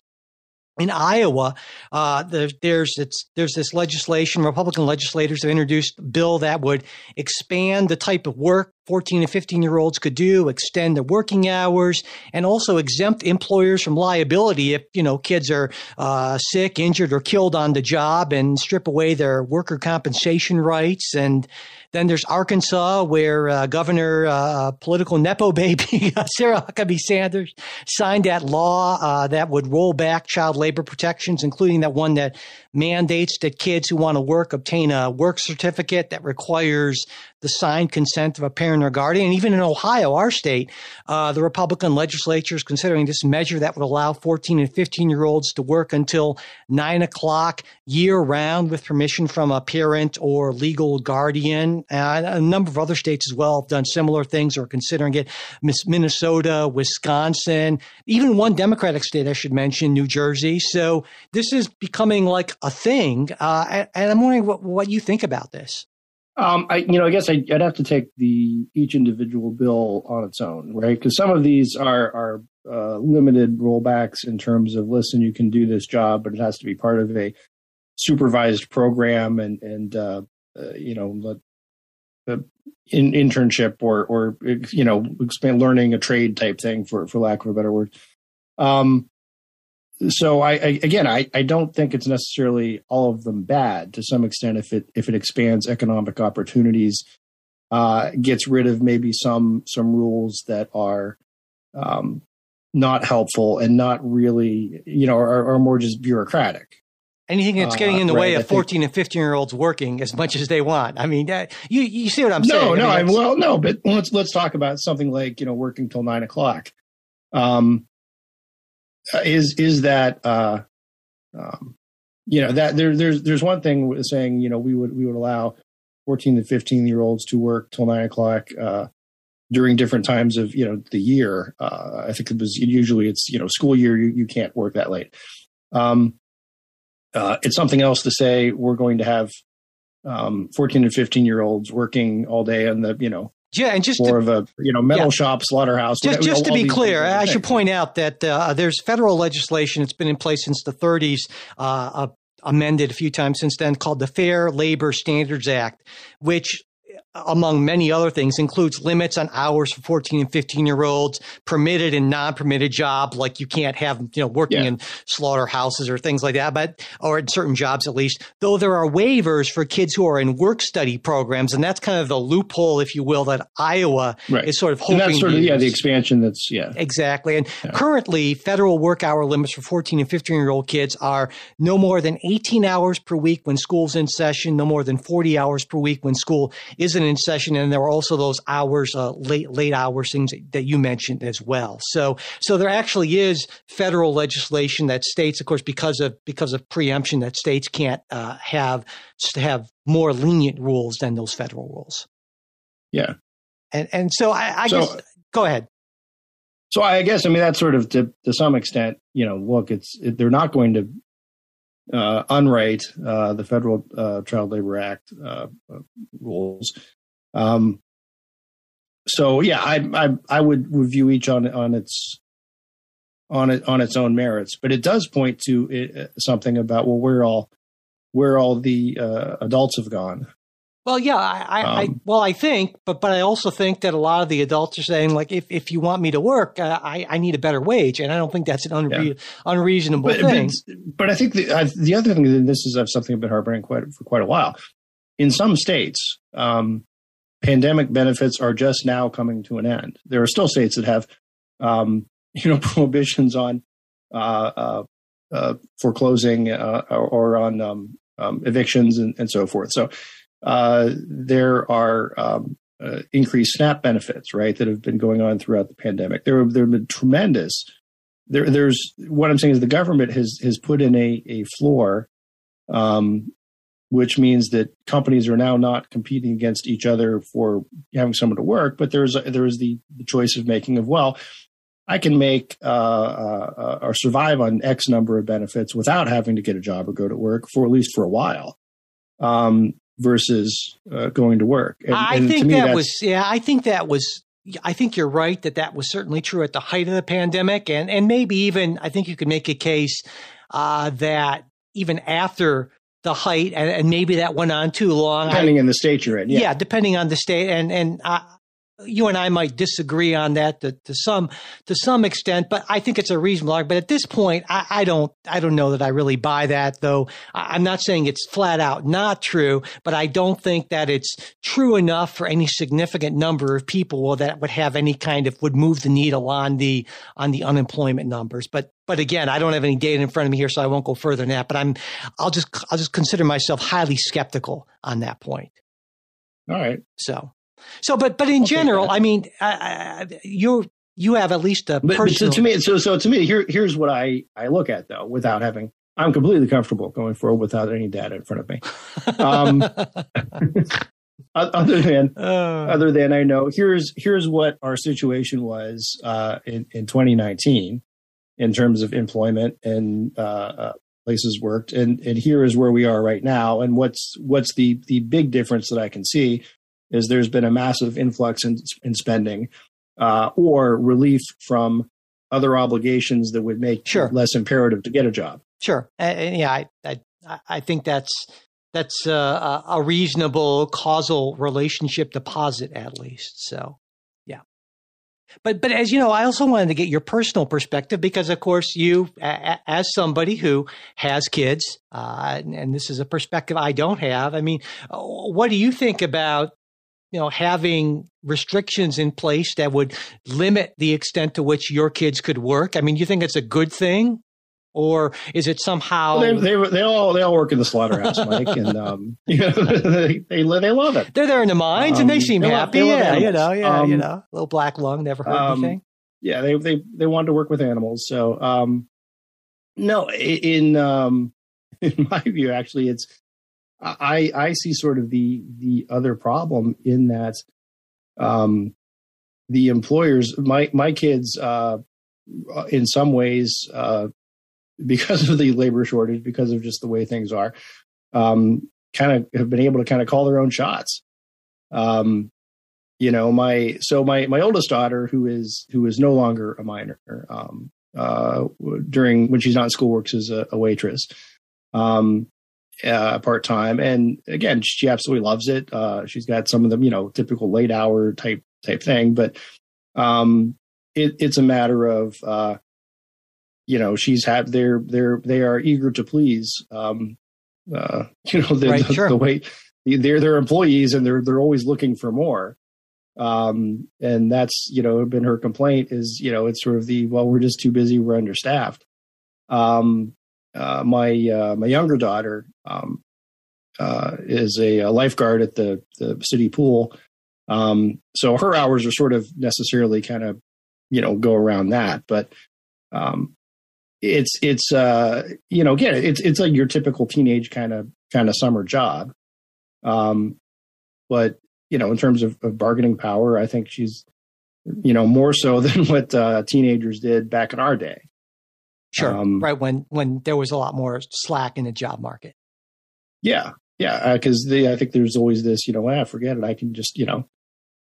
in Iowa, uh, there's there's, there's this legislation. Republican legislators have introduced a bill that would expand the type of work 14 and 15 year olds could do, extend the working hours, and also exempt employers from liability if you know kids are uh, sick, injured, or killed on the job, and strip away their worker compensation rights. And then there's Arkansas, where uh, Governor uh, political nepo baby Sarah Huckabee Sanders signed that law uh, that would roll back child labor protections, including that one that mandates that kids who want to work obtain a work certificate that requires the signed consent of a parent or guardian. And even in Ohio, our state, uh, the Republican legislature is considering this measure that would allow 14 and 15 year olds to work until nine o'clock year round with permission from a parent or legal guardian. Uh, a number of other states as well have done similar things or are considering it. Minnesota, Wisconsin, even one Democratic state I should mention, New Jersey. So this is becoming like a thing. Uh, and I'm wondering what, what you think about this. Um, I, you know, I guess I, would have to take the each individual bill on its own, right? Because some of these are are uh, limited rollbacks in terms of listen, you can do this job, but it has to be part of a supervised program and and uh, uh, you know, the in, internship or or you know, expand learning a trade type thing for for lack of a better word. Um, so I, I, again I, I don't think it's necessarily all of them bad to some extent if it if it expands economic opportunities uh, gets rid of maybe some some rules that are um, not helpful and not really you know are, are more just bureaucratic. Anything that's getting in the uh, way of 14 and 15 year olds working as much as they want? I mean uh, you you see what i'm no, saying? No I mean, well no but let's let's talk about something like you know working till nine o'clock. Um uh, is is that uh, um, you know that there there's there's one thing saying you know we would we would allow 14 to 15 year olds to work till nine o'clock uh, during different times of you know the year. Uh, I think it was usually it's you know school year you, you can't work that late. Um, uh, it's something else to say we're going to have um, 14 and 15 year olds working all day on the you know yeah, and just more to, of a you know metal yeah. shop, slaughterhouse. Just, just to be clear, I should point out that uh, there's federal legislation that's been in place since the 30s, uh, amended a few times since then, called the Fair Labor Standards Act, which among many other things, includes limits on hours for 14 and 15 year olds, permitted and non permitted job, like you can't have, you know, working yeah. in slaughterhouses or things like that, but, or in certain jobs at least, though there are waivers for kids who are in work study programs. And that's kind of the loophole, if you will, that Iowa right. is sort of hoping. And that's sort of, yeah, the expansion that's, yeah. Exactly. And yeah. currently, federal work hour limits for 14 and 15 year old kids are no more than 18 hours per week when school's in session, no more than 40 hours per week when school isn't in session, and there were also those hours, uh, late late hours things that you mentioned as well. So so there actually is federal legislation that states, of course, because of because of preemption, that states can't uh, have have more lenient rules than those federal rules. Yeah, and and so I, I so, guess go ahead. So I guess I mean that's sort of to to some extent, you know, look, it's it, they're not going to uh, unwrite uh, the Federal uh, Child Labor Act uh, uh, rules. Um, so yeah, I, I I would review each on on its on it on its own merits, but it does point to it, uh, something about well, where all where all the uh, adults have gone. Well, yeah, I, I, um, I, well, I think, but but I also think that a lot of the adults are saying like, if, if you want me to work, uh, I I need a better wage, and I don't think that's an unre- yeah. unreasonable but, thing. But, but, I think the uh, the other thing, and this is something I've been harboring quite for quite a while. In some states, um, pandemic benefits are just now coming to an end. There are still states that have, um, you know, prohibitions on uh, uh, uh, foreclosing or, or, on um, um, evictions and, and so forth. So uh, there are um, uh, increased SNAP benefits, right, that have been going on throughout the pandemic. There, there have been tremendous. There, there's what I'm saying is the government has has put in a a floor, um, which means that companies are now not competing against each other for having someone to work, but there's there is the, the choice of making of well, I can make uh, uh, or survive on X number of benefits without having to get a job or go to work for at least for a while. Um, versus uh, going to work. And, I and think that was yeah. I think that was. I think you're right that that was certainly true at the height of the pandemic, and and maybe even I think you could make a case uh, that even after the height, and, and, maybe that went on too long. Depending I, on the state you're in, yeah. yeah, depending on the state, and and I, you and I might disagree on that to, to, some to some extent, but I think it's a reasonable argument. But at this point, I, I don't I don't know that I really buy that. Though I'm not saying it's flat out not true, but I don't think that it's true enough for any significant number of people that would have any kind of would move the needle on the on the unemployment numbers. But but again, I don't have any data in front of me here, so I won't go further than that. But I'm I'll just I'll just consider myself highly skeptical on that point. All right. So so, but but in general, I mean, uh, you you have at least a but, personal. But to me, so so to me, here here's what I I look at though, without having. I'm completely comfortable going forward without any data in front of me. Um, other than uh, other than I know, here's here's what our situation was uh, in in 2019 in terms of employment and uh, uh, places worked, and and here is where we are right now. And what's what's the the big difference that I can see is there's been a massive influx in, in spending uh, or relief from other obligations that would make sure. less imperative to get a job. Sure, and, yeah, I, I, I think that's that's a, a reasonable causal relationship deposit at least. So, yeah. But but as you know, I also wanted to get your personal perspective because, of course, you as somebody who has kids, uh, and this is a perspective I don't have. I mean, what do you think about you know, having restrictions in place that would limit the extent to which your kids could work? I mean, you think it's a good thing? Or is it somehow well, they, they, they all they all work in the slaughterhouse, Mike, and um, you know, they, they they love it. They're there in the mines, um, and they um, seem they happy. Love, yeah, you know, yeah, um, you know, little black lung never heard um, anything. Yeah, they they they wanted to work with animals. So, um, no, in um, in my view, actually, it's I I see sort of the the other problem in that um, the employers my my kids uh, in some ways uh, because of the labor shortage because of just the way things are um, kind of have been able to kind of call their own shots. Um, you know my so my my oldest daughter who is who is no longer a minor um, uh, during when she's not in school works as a, a waitress. Um, uh, part time, and again, she absolutely loves it. Uh, she's got some of the you know typical late hour type type thing, but um, it, it's a matter of uh, you know she's had they're they're they are eager to please. Um, uh, you know the, right, the, sure. the way they're their employees, and they're they're always looking for more. Um, and that's you know been her complaint is you know it's sort of the well we're just too busy we're understaffed. Um, uh, my uh, my younger daughter um, uh, is a, a, lifeguard at the the city pool, um, so her hours are sort of necessarily kind of you know go around that, but um, it's it's uh, you know again it's it's like your typical teenage kind of kind of summer job, um, but you know in terms of, of bargaining power, I think she's you know more so than what uh, teenagers did back in our day. Sure. Um, right when when there was a lot more slack in the job market. Yeah, yeah. Because uh, I think there's always this, you know, ah, forget it. I can just, you know,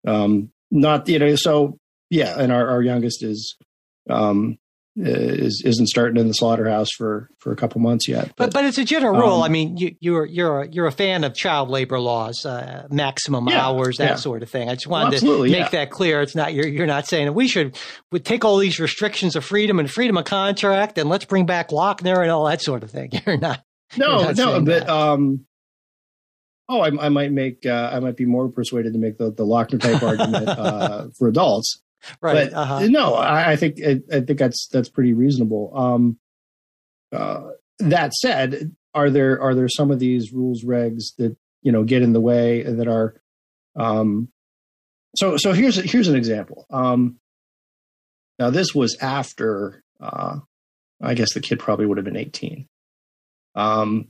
um, not you know so yeah, and our, our youngest is um is isn't starting in the slaughterhouse for for a couple months yet. But but, but it's a general um, rule. I mean, you, you're you're a, you're a fan of child labor laws, uh, maximum yeah, hours, that yeah. sort of thing. I just wanted well, to make yeah. that clear. It's not you're you're not saying we should would take all these restrictions of freedom and freedom of contract and let's bring back Lochner and all that sort of thing. You're not. No, you're not no, but that. um. Oh, I, I might make. Uh, I might be more persuaded to make the the Lochner type argument uh, for adults Right. But uh-huh. no, I, I think I, I, think that's that's pretty reasonable. Um, uh, that said, are there are there some of these rules regs that you know get in the way that are um, so so here's here's an example. Um, now this was after uh, I guess the kid probably would have been 18. Um,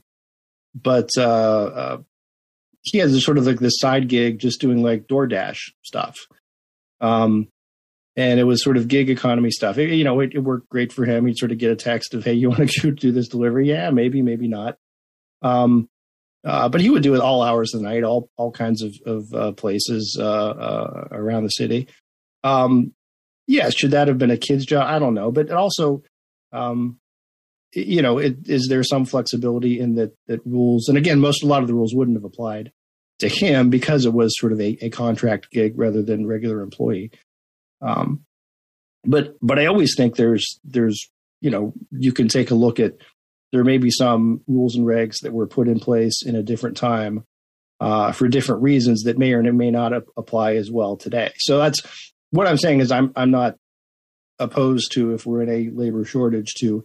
but uh, uh, he has sort of like this side gig, just doing like DoorDash stuff. Um, and it was sort of gig economy stuff. It, you know, it, it, worked great for him. He'd sort of get a text of, "Hey, you want to do this delivery?" Yeah, maybe, maybe not. Um, uh, but he would do it all hours of the night, all all kinds of of uh, places uh, uh around the city. Um, yeah, should that have been a kid's job? I don't know, but also, um, you know, it, is there some flexibility in that that rules? And again, most a lot of the rules wouldn't have applied to him because it was sort of a, a contract gig rather than regular employee. Um, but but I always think there's there's you know you can take a look at there may be some rules and regs that were put in place in a different time uh, for different reasons that may or may not apply as well today. So that's what I'm saying is I'm I'm not opposed to if we're in a labor shortage to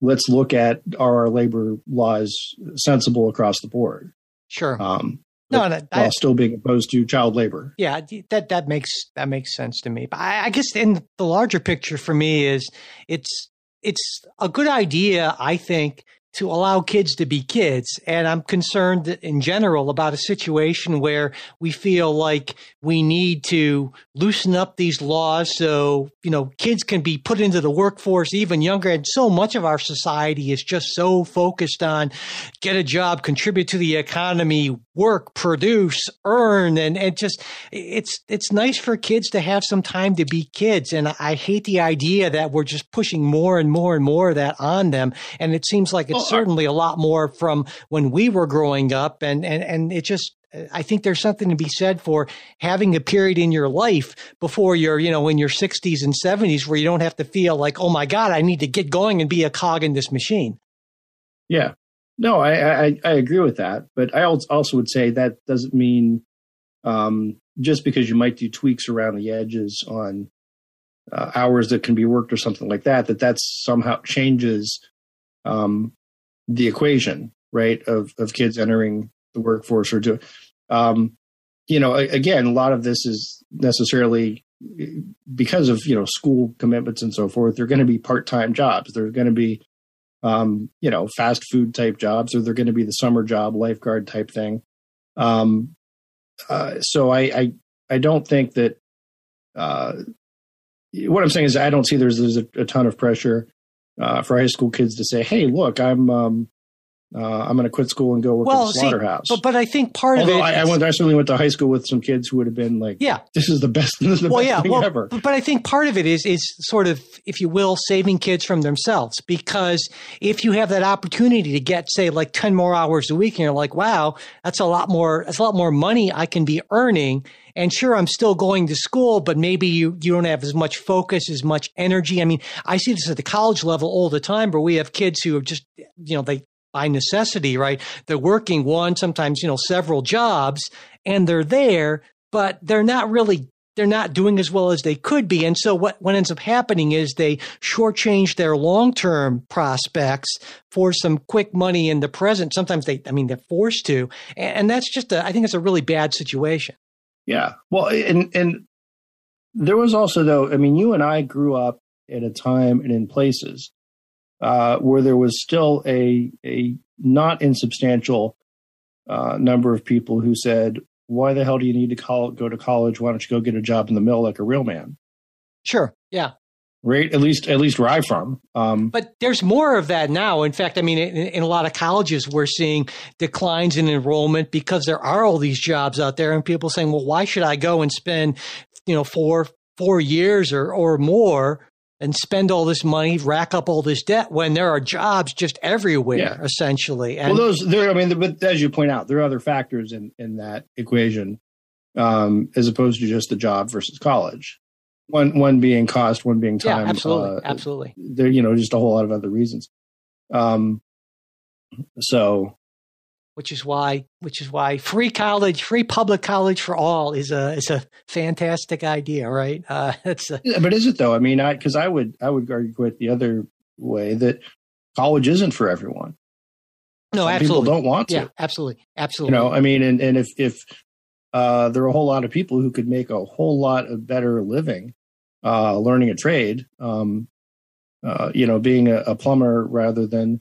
let's look at are our labor laws sensible across the board. Sure. Um, no, no while I, still being opposed to child labor. Yeah, that that makes that makes sense to me. But I, I guess in the larger picture for me is it's it's a good idea, I think, to allow kids to be kids. And I'm concerned in general about a situation where we feel like we need to loosen up these laws so, you know, kids can be put into the workforce even younger. And so much of our society is just so focused on get a job, contribute to the economy, work, produce, earn. And, and just, it's, it's nice for kids to have some time to be kids. And I hate the idea that we're just pushing more and more and more of that on them. And it seems like it's certainly a lot more from when we were growing up. And, and, and it just, I think there's something to be said for having a period in your life before you're, you know, in your 60s and 70s where you don't have to feel like, oh my God, I need to get going and be a cog in this machine. Yeah. No, I, I, I agree with that. But I also would say that doesn't mean um, just because you might do tweaks around the edges on uh, hours that can be worked or something like that, that that somehow changes um, the equation, right? Of of kids entering the workforce or do, um, you know, again, a lot of this is necessarily because of you know school commitments and so forth. They're going to be part time jobs. They're going to be um, you know fast food type jobs, or they're going to be the summer job lifeguard type thing. Um, uh, so I, I I don't think that. Uh, what I'm saying is, I don't see there's there's a, a ton of pressure uh, for high school kids to say, "Hey, look, I'm um, uh, I'm going to quit school and go work well, at the slaughterhouse." See, but but I think part Although of it. I, I, went. I certainly went to high school with some kids who would have been like, "Yeah, this is the best. This is the well, best yeah, thing well, ever." But, but I think part of it is is sort of, if you will, saving kids from themselves. Because if you have that opportunity to get, say, like ten more hours a week, and you're like, "Wow, that's a lot more. That's a lot more money I can be earning." And sure, I'm still going to school, but maybe you, you don't have as much focus, as much energy. I mean, I see this at the college level all the time where we have kids who are just, you know, they, by necessity, right? They're working one, sometimes, you know, several jobs and they're there, but they're not really they're not doing as well as they could be. And so what, what ends up happening is they shortchange their long-term prospects for some quick money in the present. Sometimes they, I mean, they're forced to. And that's just a, I think it's a really bad situation. Yeah. Well, and and there was also though, I mean, you and I grew up at a time and in places uh, where there was still a a not insubstantial uh, number of people who said, "Why the hell do you need to call, go to college? Why don't you go get a job in the mill like a real man?" Sure. Yeah right? At least, at least where I'm from. Um, but there's more of that now. In fact, I mean, in, in, a lot of colleges, we're seeing declines in enrollment because there are all these jobs out there, and people saying, "Well, why should I go and spend you know, four four years or or more and spend all this money, rack up all this debt when there are jobs just everywhere, yeah. essentially. And well, those there. I mean, but as you point out, there are other factors in in that equation, um, as opposed to just the job versus college. One one being cost, one being time. Yeah, absolutely, uh, absolutely. There, you know, just a whole lot of other reasons. Um, so which is why which is why free college, free public college for all is a is a fantastic idea, right? Uh, it's a, yeah, but is it though? I mean, I because I would I would argue it the other way that college isn't for everyone. No, Some absolutely. People don't want to. Yeah, absolutely, absolutely. You know, I mean, and and if if uh, there are a whole lot of people who could make a whole lot of better living uh, learning a trade, um, uh, you know, being a, a plumber rather than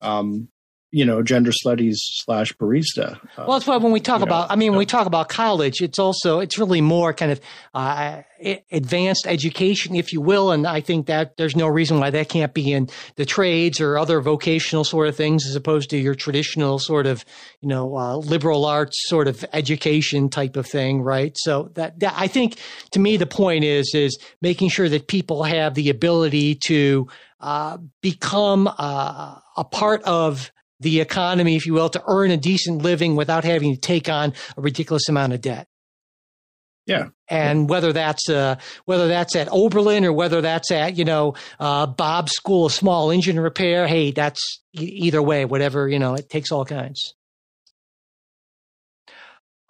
um, you know gender studies slash barista uh, well that's why when we talk about know, i mean when we talk about college it's also it's really more kind of uh, advanced education if you will and i think that there's no reason why that can't be in the trades or other vocational sort of things as opposed to your traditional sort of you know uh, liberal arts sort of education type of thing right? So that, that i think to me the point is is making sure that people have the ability to uh, become uh, a part of the economy, if you will, to earn a decent living without having to take on a ridiculous amount of debt. Yeah, and whether that's uh, whether that's at Oberlin or whether that's at you know uh, Bob's School of Small Engine Repair, hey, that's either way, whatever you know, it takes all kinds.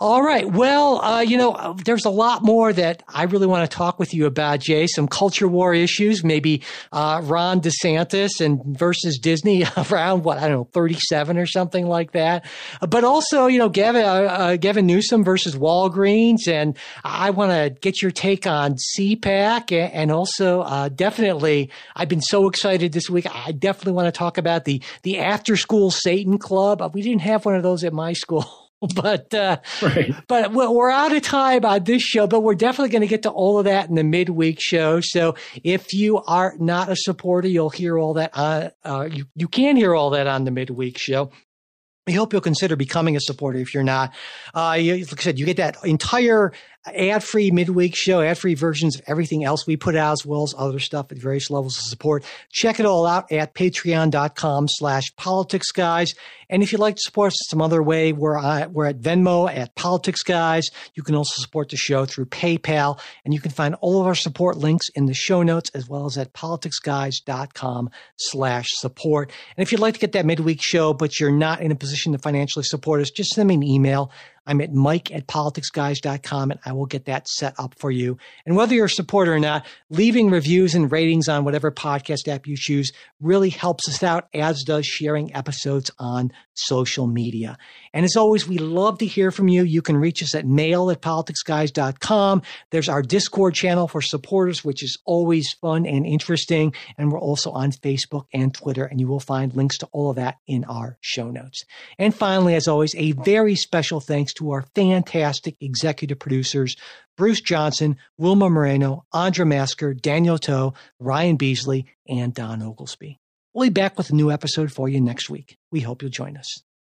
All right. Well, uh, you know, there's a lot more that I really want to talk with you about, Jay. Some culture war issues, maybe uh, Ron DeSantis and versus Disney around what I don't know, 37 or something like that. But also, you know, Gavin, uh, uh Gavin Newsom versus Walgreens, and I want to get your take on CPAC, and also uh, definitely, I've been so excited this week. I definitely want to talk about the the after school Satan Club. We didn't have one of those at my school. but uh, right. but we're out of time on this show. But we're definitely going to get to all of that in the midweek show. So if you are not a supporter, you'll hear all that. Uh, uh, you you can hear all that on the midweek show. I hope you'll consider becoming a supporter if you're not. Uh, you, like I said, you get that entire ad free midweek show, ad free versions of everything else we put out, as well as other stuff at various levels of support. Check it all out at patreon.com slash politics guys. And if you'd like to support us some other way, we're, uh, we're at Venmo at Politics Guys. You can also support the show through PayPal, and you can find all of our support links in the show notes as well as at politicsguys.com slash support. And if you'd like to get that midweek show, but you're not in a position to financially support us, just send me an email I'm at mike at politicsguys.com and I will get that set up for you. And whether you're a supporter or not, leaving reviews and ratings on whatever podcast app you choose really helps us out, as does sharing episodes on social media. And as always, we love to hear from you. You can reach us at mail at politicsguys.com. There's our Discord channel for supporters, which is always fun and interesting. And we're also on Facebook and Twitter, and you will find links to all of that in our show notes. And finally, as always, a very special thanks to our fantastic executive producers, Bruce Johnson, Wilma Moreno, Andra Masker, Daniel Toe, Ryan Beasley, and Don Oglesby. We'll be back with a new episode for you next week. We hope you'll join us.